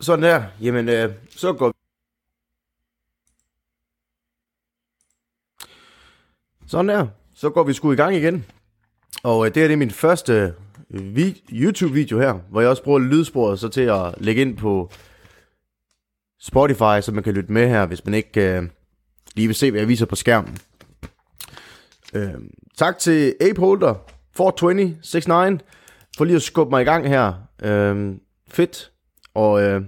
Sådan der. Jamen, øh, så går Sådan der. Så går vi sgu i gang igen. Og øh, det her det er min første øh, vi- YouTube-video her, hvor jeg også bruger lydsporet så til at lægge ind på Spotify, så man kan lytte med her, hvis man ikke øh, lige vil se, hvad jeg viser på skærmen. Øh, tak til Ape Holder, 42069 for lige at skubbe mig i gang her. Øh, fedt. Og øh,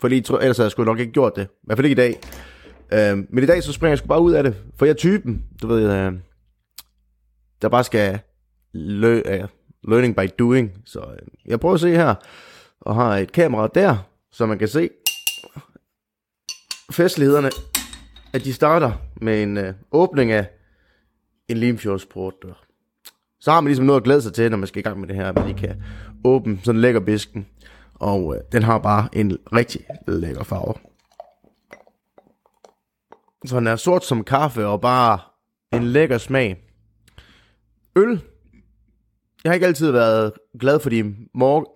for lige, ellers havde jeg sgu nok ikke gjort det. I hvert fald ikke i dag. Øh, men i dag så springer jeg sgu bare ud af det. For jeg er typen, du ved, øh, der bare skal lø- uh, learning by doing. Så øh, jeg prøver at se her, og har et kamera der, så man kan se festlighederne, at de starter med en øh, åbning af en Limfjordsport. Så har man ligesom noget at glæde sig til, når man skal i gang med det her, at man lige kan åbne sådan en lækker bisken. Og øh, den har bare en rigtig lækker farve. Så den er sort som kaffe og bare en lækker smag. Øl. Jeg har ikke altid været glad for de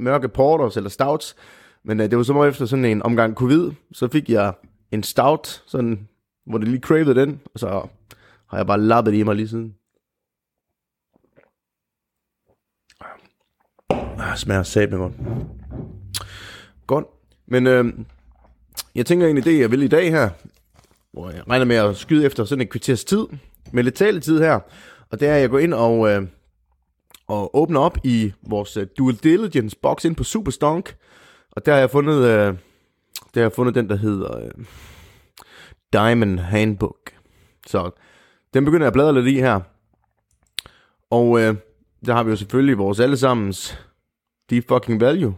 mørke porters eller stouts, men øh, det var så efter sådan en omgang covid, så fik jeg en stout, sådan, hvor det lige cravede den, og så har jeg bare lappet i mig lige siden. Ah, smager sat med godt. Godt. Men øh, jeg tænker egentlig det, jeg vil i dag her, hvor jeg regner med at skyde efter sådan en kvarters tid, med lidt taletid her, og det er, at jeg går ind og, øh, og åbner op i vores øh, Dual Diligence box ind på Superstonk, og der har jeg fundet, øh, der har jeg fundet den, der hedder øh, Diamond Handbook. Så den begynder jeg at bladre lidt i her. Og øh, der har vi jo selvfølgelig vores allesammens Deep Fucking Value,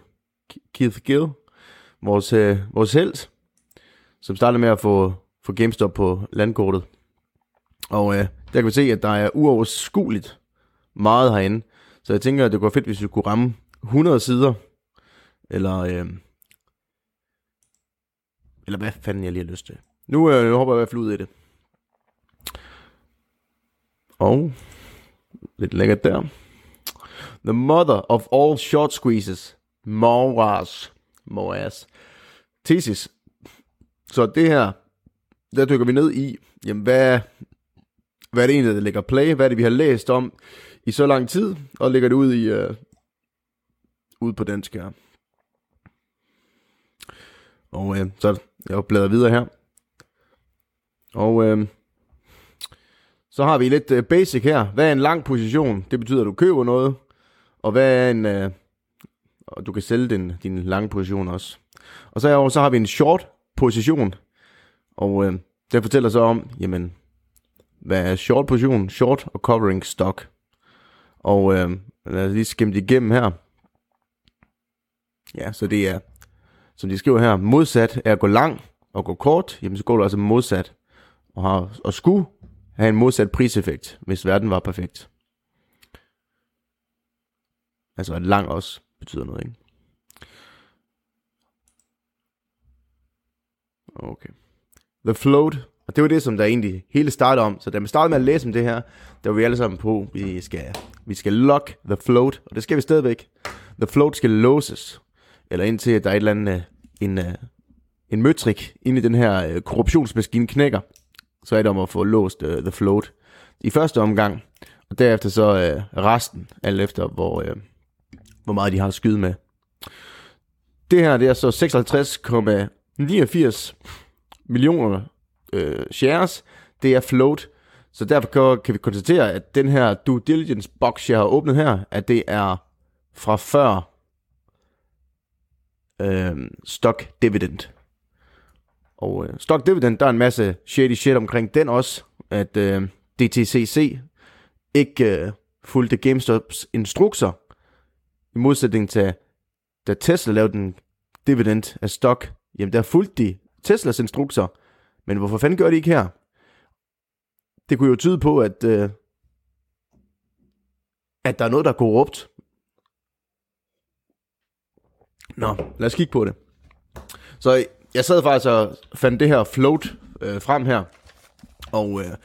Keith Gill, vores, øh, vores held, som startede med at få, få GameStop på landkortet. Og øh, der kan vi se, at der er uoverskueligt meget herinde. Så jeg tænker, at det går fedt, hvis vi kunne ramme 100 sider. Eller, øh, eller hvad fanden jeg lige har lyst til. Nu, øh, nu hopper jeg i hvert fald ud i det. Og lidt lækkert der. The mother of all short squeezes. Moras. Moras. Thesis. Så det her, der dykker vi ned i, jamen hvad, hvad er det egentlig, der ligger play? Hvad er det, vi har læst om i så lang tid? Og ligger det ud i, øh, ud på dansk her. Og øh, så jeg bladrer videre her. Og øh, så har vi lidt øh, basic her. Hvad er en lang position? Det betyder, at du køber noget. Og hvad er en... øh, og du kan sælge din, din lange position også. Og så, herovre, så har vi en short position. Og øh, den fortæller så om, jamen, hvad er short position, short og covering stock. Og øh, lad os lige skimme det igennem her. Ja, så det er, som de skriver her, modsat er at gå lang og gå kort, jamen så går du altså modsat. Og, har, og skulle have en modsat priseffekt, hvis verden var perfekt. Altså lang også betyder noget, ikke? Okay. The Float. Og det var det, som der egentlig hele startede om. Så da vi startede med at læse om det her, der var vi alle sammen på, vi skal, vi skal lock the float. Og det skal vi stadigvæk. The float skal låses. Eller indtil at der er et eller andet, øh, en, øh, en, en møtrik inde i den her øh, korruptionsmaskine knækker. Så er det om at få låst uh, the float. I første omgang. Og derefter så uh, resten, alt efter hvor, uh, hvor meget de har at skyde med. Det her, det er så 56,89 millioner øh, shares. Det er float. Så derfor kan vi konstatere, at den her due diligence box, jeg har åbnet her, at det er fra før øh, stock dividend. Og øh, stock dividend, der er en masse shady shit omkring den også, at øh, DTCC ikke øh, fulgte GameStops instrukser, i modsætning til, da Tesla lavede den dividend af stock, jamen der fulgte de Teslas instrukser, men hvorfor fanden gør de ikke her? Det kunne jo tyde på, at, øh, at der er noget, der er korrupt. Nå, lad os kigge på det. Så jeg sad faktisk og fandt det her float øh, frem her. Og øh,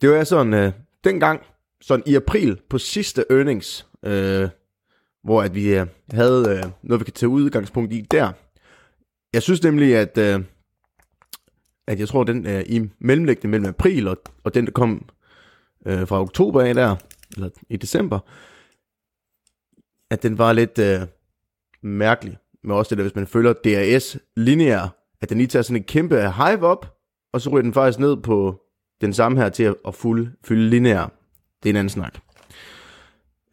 det var sådan, øh, dengang, sådan i april på sidste earnings, øh, hvor at vi øh, havde øh, noget, vi kan tage udgangspunkt i der, jeg synes nemlig, at, øh, at jeg tror, den er i mellemlæggende mellem april og, og den, der kom øh, fra oktober af der, eller i december, at den var lidt øh, mærkelig. Men også det der, hvis man følger DRS lineær, at den lige tager sådan en kæmpe hive op, og så ryger den faktisk ned på den samme her til at fuld, fylde lineær. Det er en anden snak.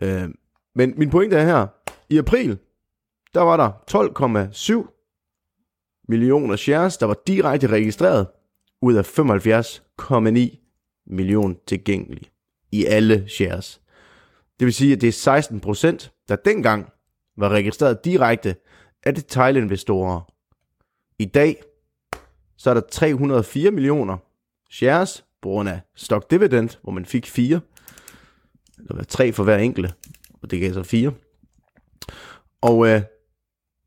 Øh, men min pointe er her, i april, der var der 12,7 millioner shares, der var direkte registreret, ud af 75,9 millioner tilgængelige i alle shares. Det vil sige, at det er 16 procent, der dengang var registreret direkte af detailinvestorer. I dag, så er der 304 millioner shares på grund af stock dividend, hvor man fik fire. eller var tre for hver enkelte, og det gav så fire. Og øh,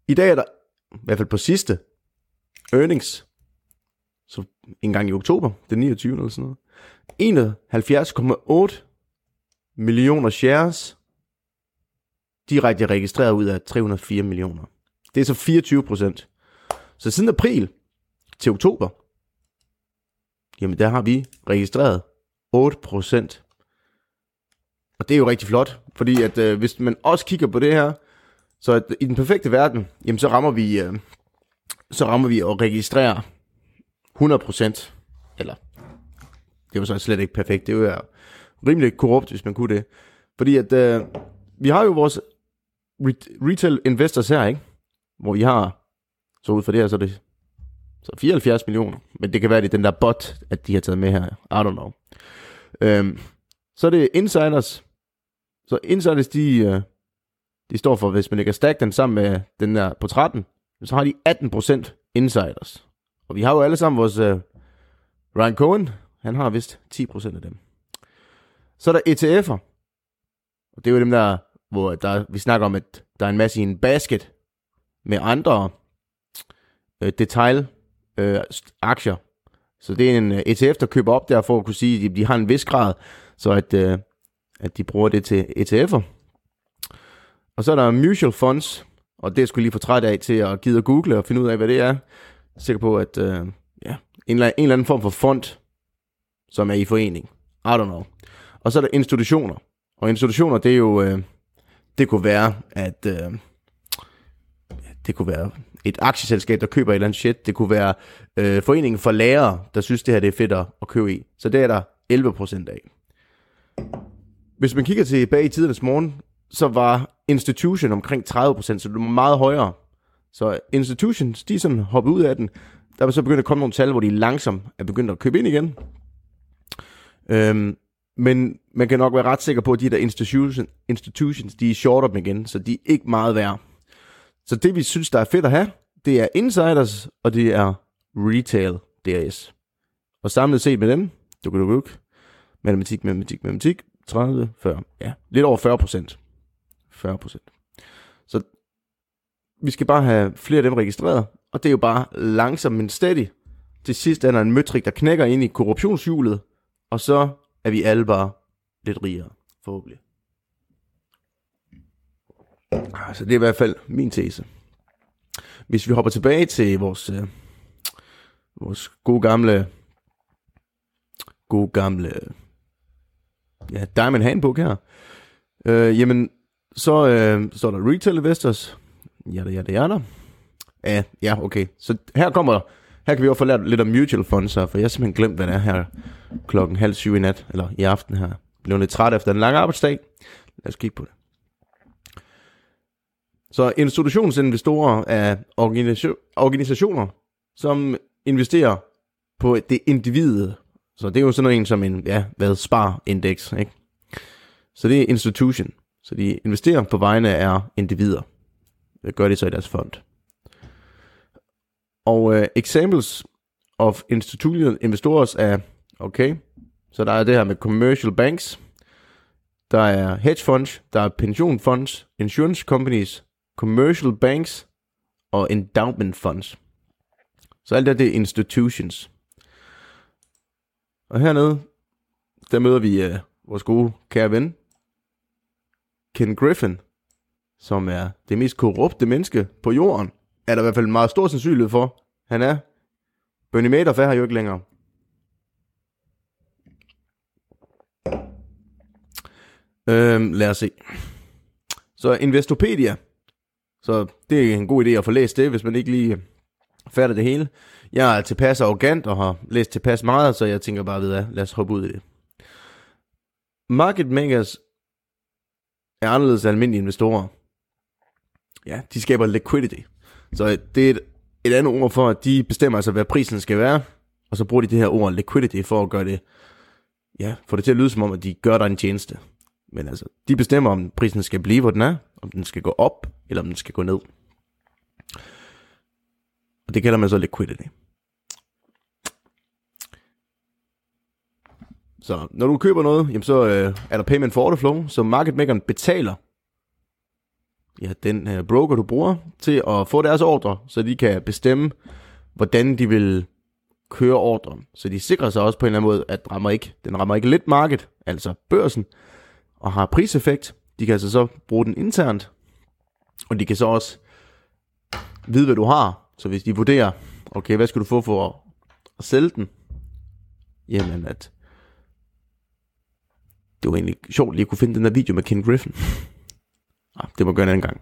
i dag er der, i hvert fald på sidste, earnings, så en gang i oktober, den 29. eller sådan noget, 71,8 millioner shares direkte registreret ud af 304 millioner. Det er så 24 procent. Så siden april til oktober, jamen der har vi registreret 8 procent. Og det er jo rigtig flot, fordi at øh, hvis man også kigger på det her, så at i den perfekte verden, jamen så rammer vi, øh, så rammer vi og registrerer 100%, eller det var så slet ikke perfekt, det var rimelig korrupt, hvis man kunne det. Fordi at øh, vi har jo vores retail investors her, ikke? Hvor vi har, så ud fra det her, så er det så 74 millioner. Men det kan være, det er den der bot, at de har taget med her. I don't know. Øhm, så er det insiders. Så insiders, de, øh, de står for, hvis man lægger stack den sammen med den der på 13, så har de 18% insiders. Og vi har jo alle sammen vores uh, Ryan Cohen, han har vist 10% af dem. Så er der ETF'er. Og det er jo dem der, hvor der, vi snakker om, at der er en masse i en basket med andre uh, detail uh, aktier. Så det er en ETF, der køber op der for at kunne sige, at de, har en vis grad, så at, øh, at de bruger det til ETF'er. Og så er der mutual funds, og det skulle lige få træt af til at gide at google og finde ud af, hvad det er. Jeg er sikker på, at øh, ja, en, eller, en eller anden form for fond, som er i forening. I don't know. Og så er der institutioner. Og institutioner, det er jo, øh, det kunne være, at øh, det kunne være et aktieselskab, der køber et eller andet shit. Det kunne være øh, foreningen for lærere, der synes, det her det er fedt at købe i. Så det er der 11% af. Hvis man kigger tilbage i tidernes morgen, så var institution omkring 30%, så det var meget højere. Så institutions, de er sådan hoppet ud af den. Der var så begyndt at komme nogle tal, hvor de langsomt er begyndt at købe ind igen. Øhm, men man kan nok være ret sikker på, at de der institution, institutions, de er short dem igen, så de er ikke meget værd. Så det vi synes, der er fedt at have, det er insiders, og det er retail DRS. Og samlet set med dem, du kan du matematik, matematik, matematik, 30, 40, ja, lidt over 40 procent. 40 procent. Så vi skal bare have flere af dem registreret, og det er jo bare langsomt, men steady. Til sidst er der en møtrik, der knækker ind i korruptionshjulet, og så er vi alle bare lidt rigere, forhåbentlig. Ah, så det er i hvert fald min tese. Hvis vi hopper tilbage til vores, øh, vores gode gamle, gode gamle, ja, Diamond Handbook her, øh, jamen, så, øh, så der retail investors. Ja, ja, jada. Ja, ja, okay. Så her kommer, her kan vi også få lært lidt om mutual funds, for jeg har simpelthen glemt, hvad det er her klokken halv syv i nat, eller i aften her. Jeg blev lidt træt efter en lang arbejdsdag. Lad os kigge på det. Så institutionsinvestorer er organisationer, som investerer på det individet. Så det er jo sådan noget en som en, ja, hvad, spar-indeks, ikke? Så det er institution. Så de investerer på vegne af individer. Det gør de så i deres fond. Og uh, examples of institutional investors er, okay, så der er det her med commercial banks, der er hedge funds, der er pension funds, insurance companies, commercial banks og endowment funds. Så alt det, det er institutions. Og hernede, der møder vi øh, vores gode kære ven, Ken Griffin, som er det mest korrupte menneske på jorden. er der i hvert fald en meget stor sandsynlighed for, han er. Bernie Madoff er her jo ikke længere. Øhm, lad os se. Så Investopedia. Så det er en god idé at få læst det, hvis man ikke lige øh, fatter det hele. Jeg er tilpas arrogant og har læst tilpas meget, så jeg tænker bare ved lad os hoppe ud i det. Market makers er anderledes almindelige investorer. Ja, de skaber liquidity. Så det er et, et andet ord for, at de bestemmer altså, hvad prisen skal være, og så bruger de det her ord liquidity for at gøre det, ja, for det til at lyde som om, at de gør dig en tjeneste. Men altså, de bestemmer, om prisen skal blive, hvor den er, om den skal gå op, eller om den skal gå ned. Og det kalder man så liquidity. Så når du køber noget, jamen så øh, er der payment for order flow, så market makeren betaler ja, den øh, broker, du bruger, til at få deres ordre, så de kan bestemme, hvordan de vil køre ordren. Så de sikrer sig også på en eller anden måde, at den rammer ikke, den rammer ikke lidt market, altså børsen, og har priseffekt. De kan altså så bruge den internt, og de kan så også vide, hvad du har. Så hvis de vurderer, okay, hvad skal du få for at sælge den? Jamen, at det var egentlig sjovt lige at kunne finde den der video med Ken Griffin. ah, det må gøre en anden gang.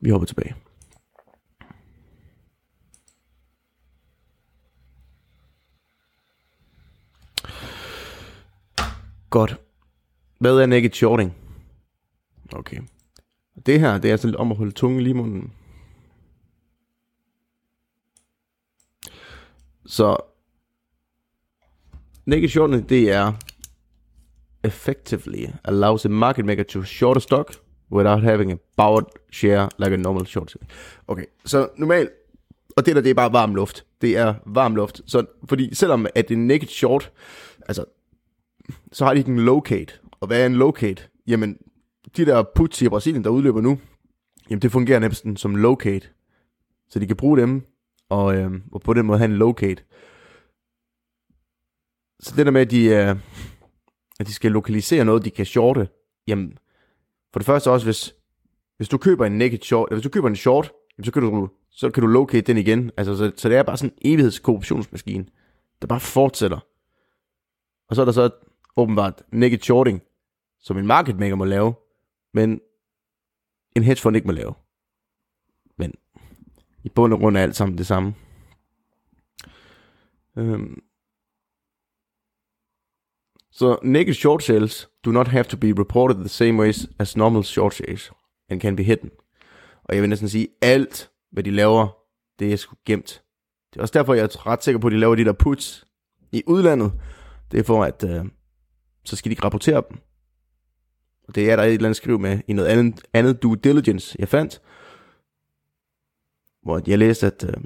Vi hopper tilbage. Godt. Hvad er naked shorting? Okay. Det her, det er altså om at holde tungen lige i munden. Så naked shorting, det er effectively allows a market maker to short a stock without having a powered share like a normal short. Okay, så normalt, og det der, det er bare varm luft. Det er varm luft. Så, fordi selvom at det er naked short, altså så har de ikke en locate. Og hvad er en locate? Jamen, de der puts i Brasilien, der udløber nu, jamen det fungerer næsten som locate. Så de kan bruge dem, og, øh, og på den måde have en locate. Så det der med, at de, øh, at de skal lokalisere noget, de kan shorte, jamen, for det første også, hvis, hvis du køber en naked short, eller hvis du køber en short, jamen, så kan du, så kan du locate den igen. Altså, så, så det er bare sådan en evighedskorruptionsmaskine, der bare fortsætter. Og så er der så åbenbart naked shorting, som en market maker må lave, men en hedge fund ikke må lave. I bund og grund er alt sammen det samme. Øhm. så so naked short sales do not have to be reported the same ways as normal short sales and can be hidden. Og jeg vil næsten sige, alt hvad de laver, det er sgu gemt. Det er også derfor, jeg er ret sikker på, at de laver de der puts i udlandet. Det er for, at øh, så skal de ikke rapportere dem. Og det er der et eller andet skriv med i noget andet, andet due diligence, jeg fandt, hvor jeg læste, at, øh,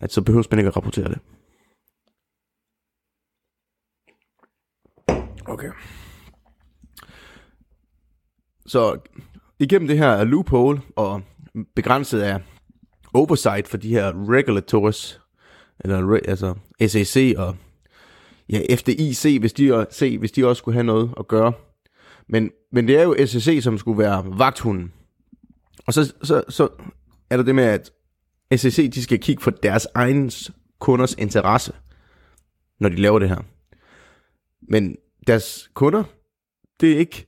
at så behøver man ikke at rapportere det. Okay. Så igennem det her er loophole og begrænset af oversight for de her regulators, eller altså SEC og ja, FDIC, hvis de, se, hvis de også skulle have noget at gøre. Men, men det er jo SEC, som skulle være vagthunden. Og så, så, så er der det med, at SEC, de skal kigge for deres egen kunders interesse, når de laver det her. Men deres kunder, det er ikke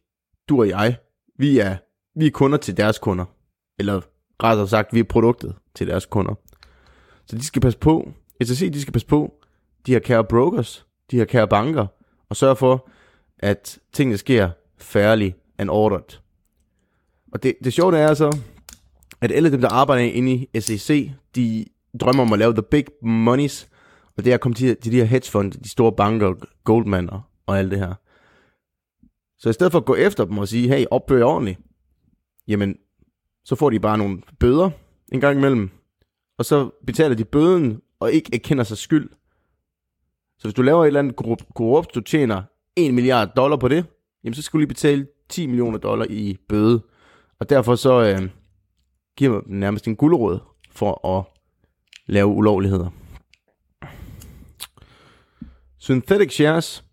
du og jeg. Vi er, vi er kunder til deres kunder. Eller rettere sagt, vi er produktet til deres kunder. Så de skal passe på. SEC, de skal passe på. De her kære brokers, de her kære banker, og sørge for, at tingene sker fairly and ordered. Og det, det sjove er altså, at alle dem, der arbejder inde i SEC, de drømmer om at lave the big monies, og det er at komme til, til de her hedgefonde, de store banker, Goldman og, og alt det her. Så i stedet for at gå efter dem og sige, hey, opfør jer ordentligt, jamen, så får de bare nogle bøder en gang imellem, og så betaler de bøden, og ikke erkender sig skyld. Så hvis du laver et eller andet korrupt, du tjener 1 milliard dollar på det, jamen så skulle du lige betale 10 millioner dollar i bøde. Og derfor så øh, giver dem nærmest en guldråd for at lave ulovligheder. Synthetic shares.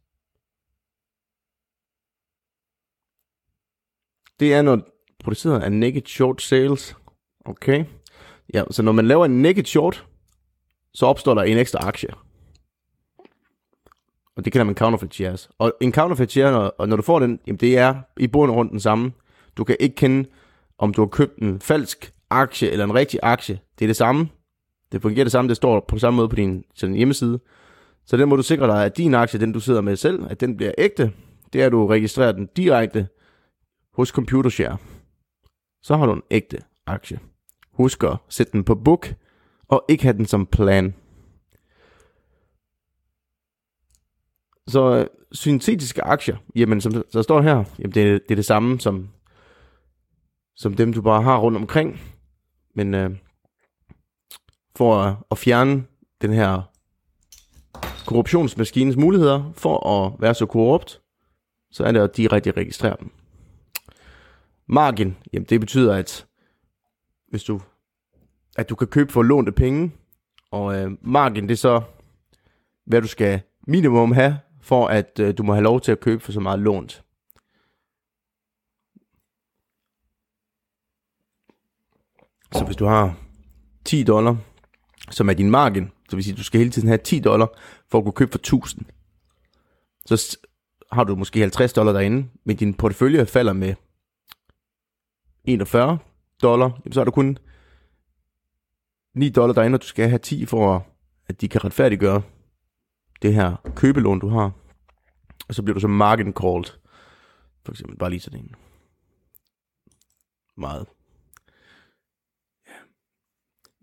Det er, når produceret af Naked Short Sales. Okay. Ja, så når man laver en Naked Short, så opstår der en ekstra aktie. Og det kalder man counterfeit shares. Og en counterfeit share, når, og når du får den, jamen det er i bund og rundt den samme. Du kan ikke kende, om du har købt en falsk aktie eller en rigtig aktie. Det er det samme. Det fungerer det samme, det står på samme måde på din, din hjemmeside. Så den må du sikre dig, at din aktie, den du sidder med selv, at den bliver ægte. Det er, at du registrerer den direkte hos Computershare. Så har du en ægte aktie. Husk at sætte den på book, og ikke have den som plan. Så øh, syntetiske aktier, jamen som der står her, jamen det, er, det er det samme som, som dem, du bare har rundt omkring. Men øh, for at, at fjerne den her korruptionsmaskines muligheder for at være så korrupt, så er det at direkte registrere dem. Margin, jamen det betyder, at hvis du, at du kan købe for lånte penge, og øh, margin det er så, hvad du skal minimum have, for at øh, du må have lov til at købe for så meget lånt. Så hvis du har 10 dollar, som er din margin, så vil sige, at du skal hele tiden have 10 dollar for at kunne købe for 1000. Så har du måske 50 dollar derinde, men din portefølje falder med 41 dollar, så har du kun 9 dollar derinde, og du skal have 10 for, at de kan retfærdiggøre det her købelån, du har. Og så bliver du så margin called. For eksempel bare lige sådan en. Meget.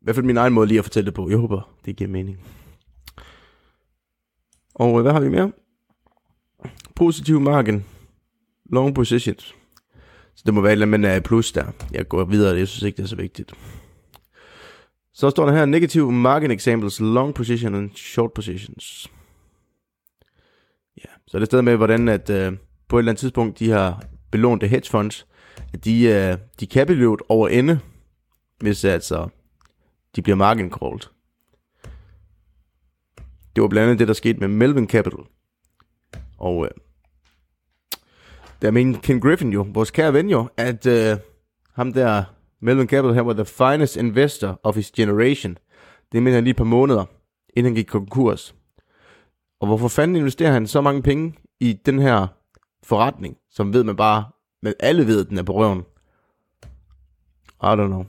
Hvert fald min egen måde lige at fortælle det på. Jeg håber, det giver mening. Og øh, hvad har vi mere? Positiv margin. Long positions. Så det må være et eller andet plus der. Jeg går videre, jeg synes ikke, det er så vigtigt. Så står der her, negative margin examples, long position and short positions. Ja, så er det stadig med, hvordan at øh, på et eller andet tidspunkt, de har belånte hedge funds, at de, øh, de kan blive over ende, hvis altså de bliver margin called. Det var blandt andet det, der skete med Melvin Capital. Og øh, der mener Ken Griffin jo, vores kære ven jo, at øh, ham der, Melvin Capital, han var the finest investor of his generation. Det mener han lige et par måneder, inden han gik konkurs. Og hvorfor fanden investerer han så mange penge i den her forretning, som ved man bare, men alle ved, at den er på røven. I don't know.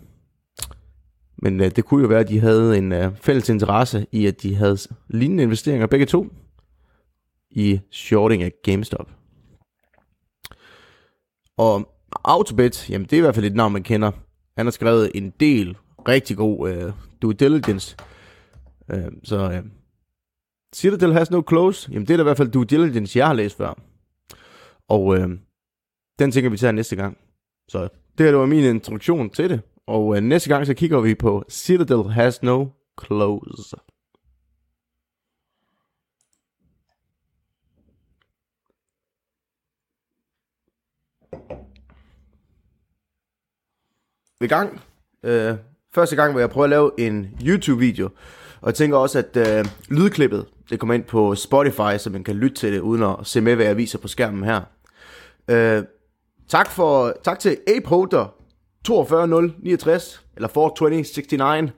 Men øh, det kunne jo være, at de havde en øh, fælles interesse i, at de havde lignende investeringer begge to i shorting af GameStop. Og Autobet, jamen det er i hvert fald et navn, man kender. Han har skrevet en del rigtig god øh, due diligence. Øh, så øh, Citadel has no close. Jamen det er da i hvert fald due diligence, jeg har læst før. Og øh, den tænker vi til næste gang. Så det her det var min introduktion til det. Og øh, næste gang så kigger vi på Citadel has no close. i gang. Øh, første gang, hvor jeg prøver at lave en YouTube-video. Og jeg tænker også, at øh, lydklippet, det kommer ind på Spotify, så man kan lytte til det, uden at se med, hvad jeg viser på skærmen her. Øh, tak, for, tak til Apeholder 42069, eller 42069,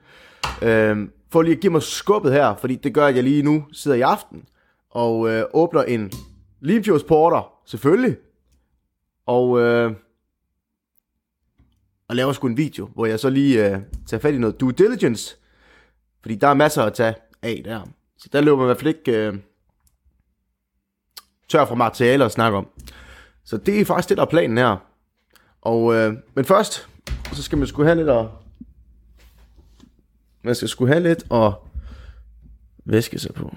øh, for lige at give mig skubbet her, fordi det gør, at jeg lige nu sidder i aften og øh, åbner en Limfjords Porter, selvfølgelig. Og øh, og laver sgu en video, hvor jeg så lige øh, tager fat i noget due diligence, fordi der er masser at tage af der. Så der løber man i hvert fald ikke øh, tør for materialer at snakke om. Så det er faktisk det, der er planen her. Og, øh, men først, så skal man skulle have lidt og... Man skal skulle have lidt og væske sig på.